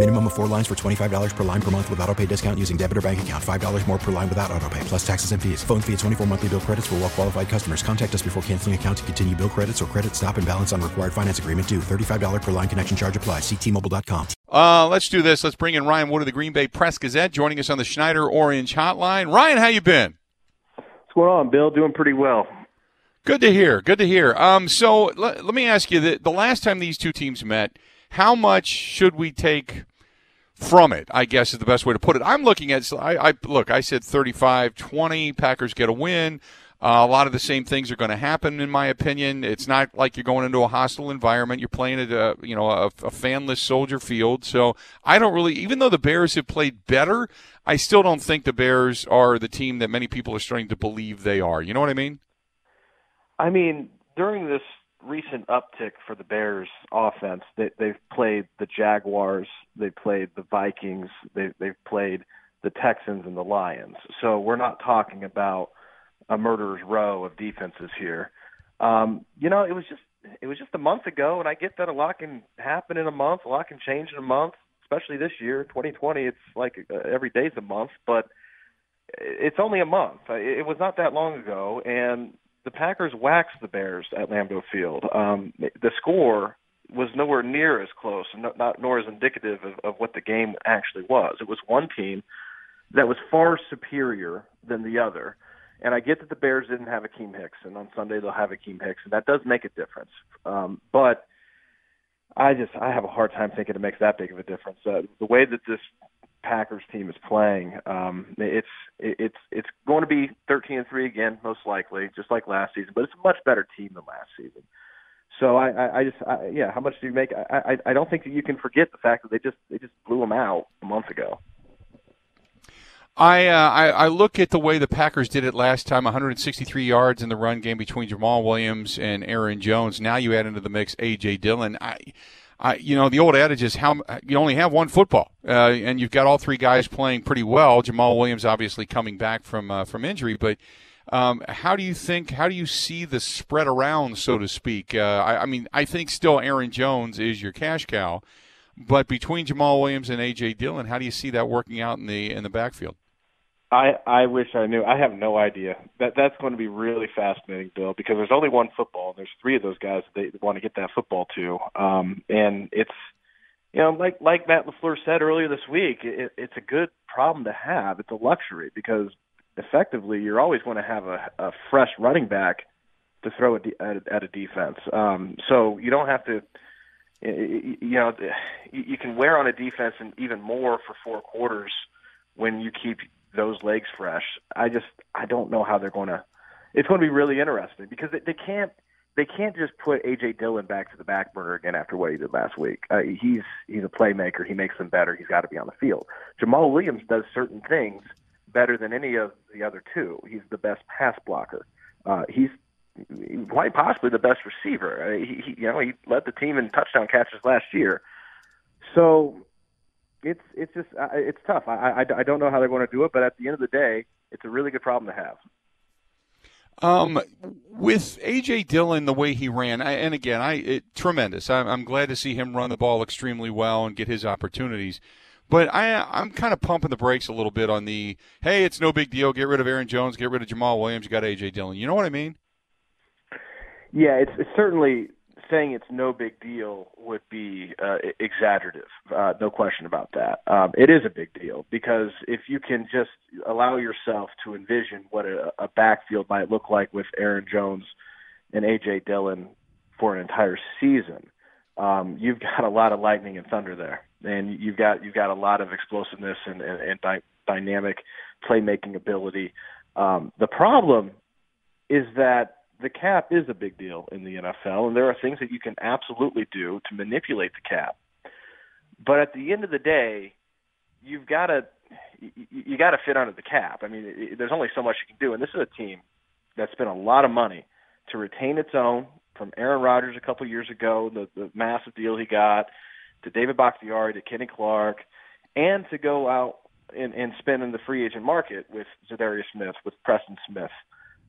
Minimum of four lines for $25 per line per month with auto pay discount using debit or bank account. $5 more per line without auto pay, plus taxes and fees. Phone fee at 24 monthly bill credits for well qualified customers. Contact us before canceling account to continue bill credits or credit stop and balance on required finance agreement due. $35 per line connection charge applies. Ctmobile.com. Uh, let's do this. Let's bring in Ryan Wood of the Green Bay Press Gazette joining us on the Schneider Orange Hotline. Ryan, how you been? What's going on, Bill? Doing pretty well. Good to hear. Good to hear. Um, so let, let me ask you: the, the last time these two teams met, how much should we take from it? I guess is the best way to put it. I'm looking at. I, I look. I said 35-20. Packers get a win. Uh, a lot of the same things are going to happen, in my opinion. It's not like you're going into a hostile environment. You're playing at a you know a, a fanless Soldier Field. So I don't really, even though the Bears have played better, I still don't think the Bears are the team that many people are starting to believe they are. You know what I mean? I mean, during this recent uptick for the Bears offense, they, they've played the Jaguars, they've played the Vikings, they, they've played the Texans and the Lions. So we're not talking about a murderer's row of defenses here. Um, you know, it was just it was just a month ago, and I get that a lot can happen in a month, a lot can change in a month, especially this year, 2020. It's like uh, every day's a month, but it's only a month. It was not that long ago, and the Packers waxed the Bears at Lambeau Field. Um, the score was nowhere near as close, not, not nor as indicative of, of what the game actually was. It was one team that was far superior than the other. And I get that the Bears didn't have Akiem Hicks, and on Sunday they'll have Akiem Hicks, and that does make a difference. Um, but I just I have a hard time thinking it makes that big of a difference. Uh, the way that this Packers team is playing, um, it's it's it's going to be 13 and three again, most likely, just like last season. But it's a much better team than last season. So I, I, I just, I, yeah. How much do you make? I, I, I don't think that you can forget the fact that they just, they just blew them out a month ago. I, uh, I, I look at the way the Packers did it last time, 163 yards in the run game between Jamaal Williams and Aaron Jones. Now you add into the mix A.J. Dillon. I, I, you know, the old adage is how you only have one football, uh, and you've got all three guys playing pretty well. Jamaal Williams obviously coming back from uh, from injury, but um, how do you think? How do you see the spread around, so to speak? Uh, I, I mean, I think still Aaron Jones is your cash cow, but between Jamaal Williams and A.J. Dillon, how do you see that working out in the in the backfield? I I wish I knew. I have no idea. That that's going to be really fascinating, Bill, because there's only one football. And there's three of those guys that they want to get that football to, um, and it's you know like like Matt Lafleur said earlier this week, it, it's a good problem to have. It's a luxury because effectively you're always going to have a, a fresh running back to throw at, at, at a defense. Um, so you don't have to. You know, you can wear on a defense and even more for four quarters when you keep those legs fresh. I just I don't know how they're going to. It's going to be really interesting because they, they can't they can't just put AJ Dillon back to the back burner again after what he did last week. Uh, he's he's a playmaker. He makes them better. He's got to be on the field. Jamaal Williams does certain things better than any of the other two. He's the best pass blocker. Uh, he's quite possibly the best receiver. Uh, he, he, you know, he led the team in touchdown catches last year. So it's it's just uh, it's tough. I, I I don't know how they're going to do it, but at the end of the day, it's a really good problem to have. Um, with AJ Dillon, the way he ran, I, and again, I it, tremendous. I'm, I'm glad to see him run the ball extremely well and get his opportunities. But I, I'm kind of pumping the brakes a little bit on the hey, it's no big deal. Get rid of Aaron Jones, get rid of Jamaal Williams. You got AJ Dillon. You know what I mean? Yeah, it's, it's certainly saying it's no big deal would be uh, exaggerative. Uh, no question about that. Um, it is a big deal because if you can just allow yourself to envision what a, a backfield might look like with Aaron Jones and AJ Dillon for an entire season, um, you've got a lot of lightning and thunder there. and you've got you've got a lot of explosiveness and, and, and dy- dynamic playmaking ability. Um, the problem is that the cap is a big deal in the NFL, and there are things that you can absolutely do to manipulate the cap. But at the end of the day, you've got to you, got to fit under the cap. I mean, it, there's only so much you can do, and this is a team that spent a lot of money to retain its own. From Aaron Rodgers a couple years ago, the, the massive deal he got, to David Bakhtiari, to Kenny Clark, and to go out and, and spend in the free agent market with Za'Darius Smith, with Preston Smith.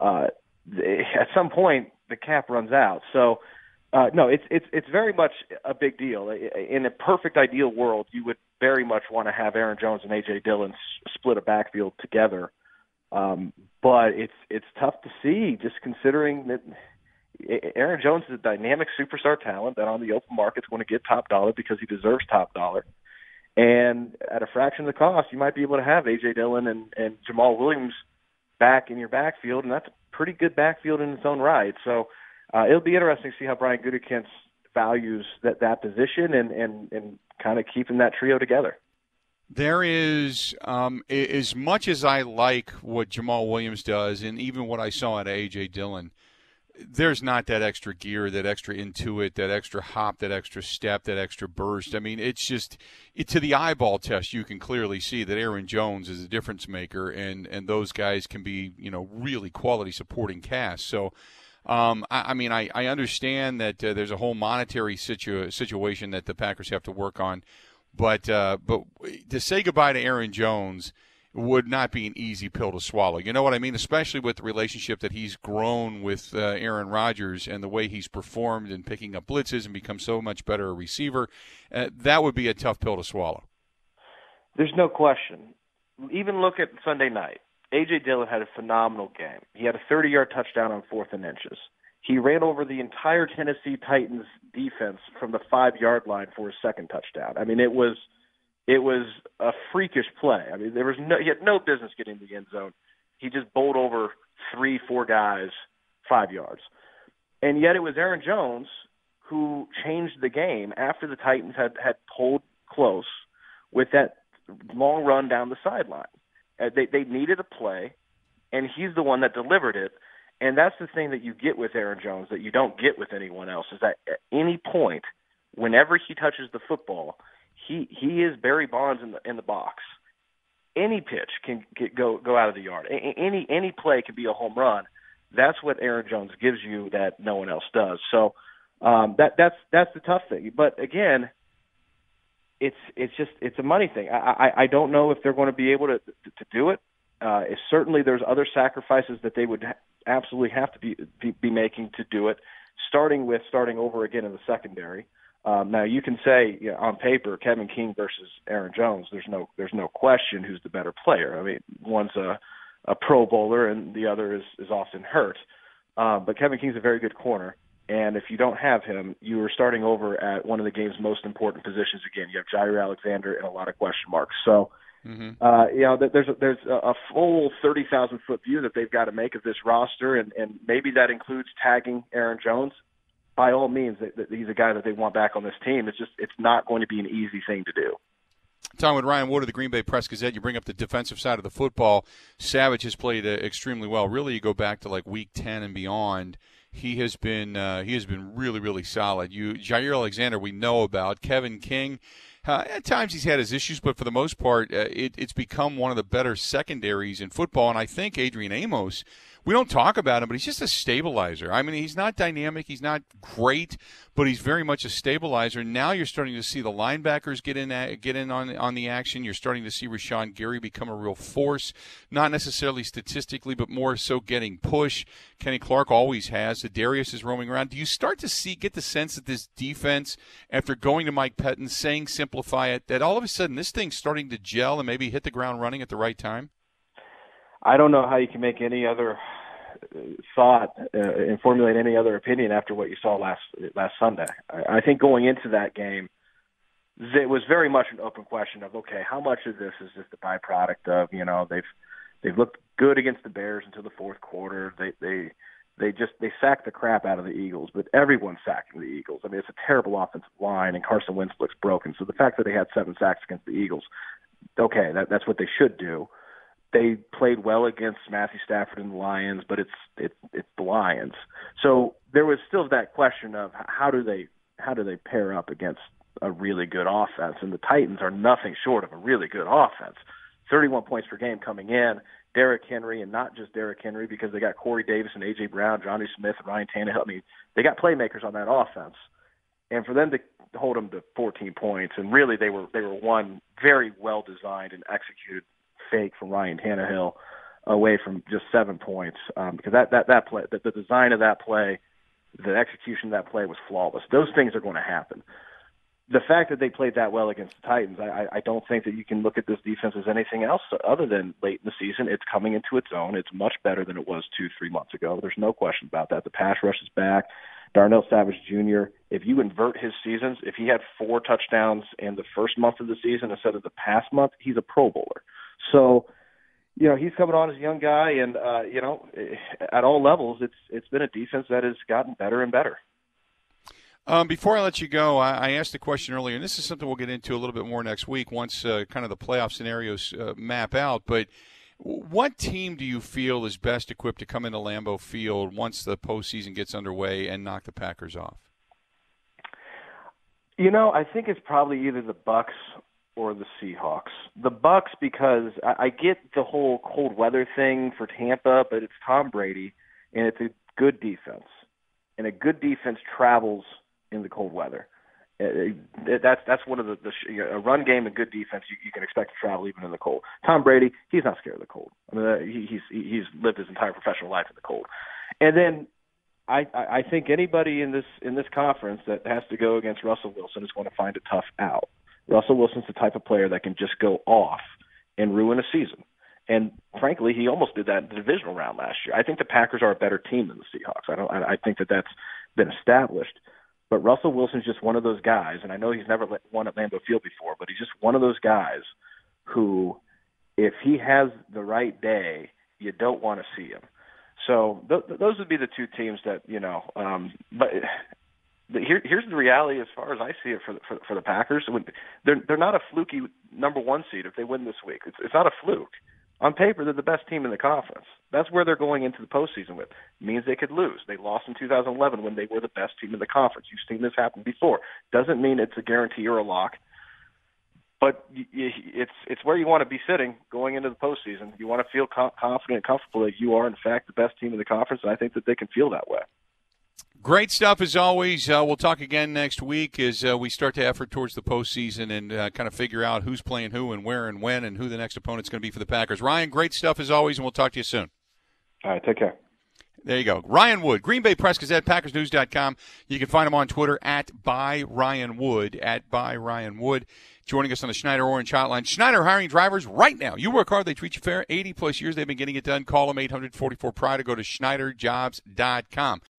Uh, at some point, the cap runs out. So, uh, no, it's it's it's very much a big deal. In a perfect ideal world, you would very much want to have Aaron Jones and AJ Dillon split a backfield together. Um, but it's it's tough to see, just considering that Aaron Jones is a dynamic superstar talent that on the open market's going to get top dollar because he deserves top dollar. And at a fraction of the cost, you might be able to have AJ Dillon and, and Jamaal Williams back in your backfield, and that's pretty good backfield in its own right. So uh, it'll be interesting to see how Brian Gutekunst values that that position and and and kind of keeping that trio together. There is, um, as much as I like what Jamaal Williams does, and even what I saw at AJ Dillon, there's not that extra gear, that extra intuit, that extra hop, that extra step, that extra burst. I mean, it's just it, to the eyeball test, you can clearly see that Aaron Jones is a difference maker, and and those guys can be you know really quality supporting cast. So. Um, I, I, mean, I, I understand that uh, there's a whole monetary situ- situation that the Packers have to work on, but uh, but to say goodbye to Aaron Jones would not be an easy pill to swallow. You know what I mean? Especially with the relationship that he's grown with uh, Aaron Rodgers and the way he's performed in picking up blitzes and become so much better a receiver. Uh, that would be a tough pill to swallow. There's no question. Even look at Sunday night. A.J. Dillon had a phenomenal game. He had a 30 yard touchdown on fourth and inches. He ran over the entire Tennessee Titans defense from the five yard line for his second touchdown. I mean, it was – it was a freakish play. I mean, there was no he had no business getting the end zone. He just bowled over three, four guys, five yards, and yet it was Aaron Jones who changed the game after the Titans had had pulled close with that long run down the sideline. Uh, they they needed a play, and he's the one that delivered it. And that's the thing that you get with Aaron Jones that you don't get with anyone else is that at any point, whenever he touches the football, he he is Barry Bonds in the in the box. Any pitch can get, go go out of the yard. A, any any play can be a home run. That's what Aaron Jones gives you that no one else does. So um, that that's that's the tough thing. But again, it's it's just it's a money thing. I I, I don't know if they're going to be able to to, to do it. Uh, certainly, there's other sacrifices that they would ha- absolutely have to be, be be making to do it. Starting with starting over again in the secondary. Um, now you can say you know, on paper Kevin King versus Aaron Jones. There's no there's no question who's the better player. I mean, one's a a Pro Bowler and the other is is often hurt. Um, but Kevin King's a very good corner, and if you don't have him, you are starting over at one of the game's most important positions again. You have Jaire Alexander and a lot of question marks. So. Mm-hmm. Uh, you know, there's a, there's a full thirty thousand foot view that they've got to make of this roster, and, and maybe that includes tagging Aaron Jones by all means, that, he's a guy that they want back on this team. It's just it's not going to be an easy thing to do. Tom with Ryan Wood of the Green Bay Press Gazette. You bring up the defensive side of the football. Savage has played uh, extremely well. Really, you go back to like Week Ten and beyond. He has been uh, he has been really really solid. You Jaire Alexander we know about. Kevin King. Uh, at times he's had his issues, but for the most part, uh, it, it's become one of the better secondaries in football. And I think Adrian Amos we don't talk about him, but he's just a stabilizer. I mean, he's not dynamic, he's not great, but he's very much a stabilizer. Now you're starting to see the linebackers get in uh, get in on on the action. You're starting to see Rashan Gary become a real force, not necessarily statistically, but more so getting push. Kenny Clark always has. Za'Darius is roaming around. Do you start to see get the sense that this defense, after going to Mike Pettine, saying simplify it, that all of a sudden this thing's starting to gel and maybe hit the ground running at the right time? I don't know how you can make any other uh, thought uh, and formulate any other opinion after what you saw last last Sunday. I, I think going into that game, it was very much an open question of okay, how much of this is just a byproduct of you know they've they've looked good against the Bears until the fourth quarter. They they they just they sacked the crap out of the Eagles, but everyone's sacking the Eagles. I mean, it's a terrible offensive line, and Carson Wentz looks broken. So the fact that they had seven sacks against the Eagles, okay, that, that's what they should do. They played well against Matthew Stafford and the Lions, but it's it's it's the Lions. So there was still that question of how do they how do they pair up against a really good offense? And the Titans are nothing short of a really good offense. 31 points per game coming in. Derrick Henry, and not just Derrick Henry, because they got Corey Davis and AJ Brown, Jonnu Smith, and Ryan Tannehill. I mean, they got playmakers on that offense, and for them to hold them to 14 points, and really they were they were one very well designed and executed fake from Ryan Tannehill away from just seven points um, because that that that play, the, the design of that play, the execution of that play was flawless. Those things are going to happen the fact that they played that well against the Titans, I, I don't think that you can look at this defense as anything else other than late in the season. It's coming into its own. It's much better than it was two, three months ago. There's no question about that. The pass rush is back. Darnell Savage Jr., if you invert his seasons, if he had four touchdowns in the first month of the season instead of the past month, he's a Pro Bowler. So, you know, he's coming on as a young guy, and uh, you know, at all levels, it's it's been a defense that has gotten better and better. Um, before I let you go, I, I, asked a question earlier, and this is something we'll get into a little bit more next week once uh, kind of the playoff scenarios uh, map out. But what team do you feel is best equipped to come into Lambeau Field once the postseason gets underway and knock the Packers off? You know, I think it's probably either the Bucs or the Seahawks. The Bucs because I, I get the whole cold weather thing for Tampa, but it's Tom Brady and it's a good defense, and a good defense travels – in the cold weather. Uh, that's that's one of the, the you know, a run game and good defense. You, you can expect to travel even in the cold. Tom Brady, he's not scared of the cold. I mean, uh, he, he's he's lived his entire professional life in the cold. And then I I think anybody in this in this conference that has to go against Russell Wilson is going to find a tough out. Russell Wilson's the type of player that can just go off and ruin a season. And frankly, he almost did that in the divisional round last year. I think the Packers are a better team than the Seahawks. I don't. I, think that that's been established. But Russell Wilson's just one of those guys, and I know he's never won at Lambeau Field before, but he's just one of those guys who, if he has the right day, you don't want to see him. So th- those would be the two teams that you know. Um, but here, here's the reality as far as I see it for the, for, for the Packers. They're they're not a fluky number one seed if they win this week. It's it's not a fluke on paper, they're the best team in the conference. That's where they're going into the postseason with. It means they could lose. They lost in 2011 when they were the best team in the conference. You've seen this happen before. Doesn't mean it's a guarantee or a lock, but it's it's where you want to be sitting going into the postseason. You want to feel confident and comfortable that you are in fact the best team in the conference, and I think that they can feel that way. Great stuff as always. Uh, we'll talk again next week as uh, we start to effort towards the postseason and uh, kind of figure out who's playing who and where and when and who the next opponent's going to be for the Packers. Ryan, great stuff as always, and we'll talk to you soon. All right, take care. There you go. Ryan Wood, Green Bay Press Gazette, PackersNews.com. You can find him on Twitter at by Ryan Wood, at by Ryan Wood joining us on the Schneider Orange Hotline. Schneider hiring drivers right now. You work hard, they treat you fair. 80 plus years they've been getting it done. Call them 844 Pride or go to SchneiderJobs.com.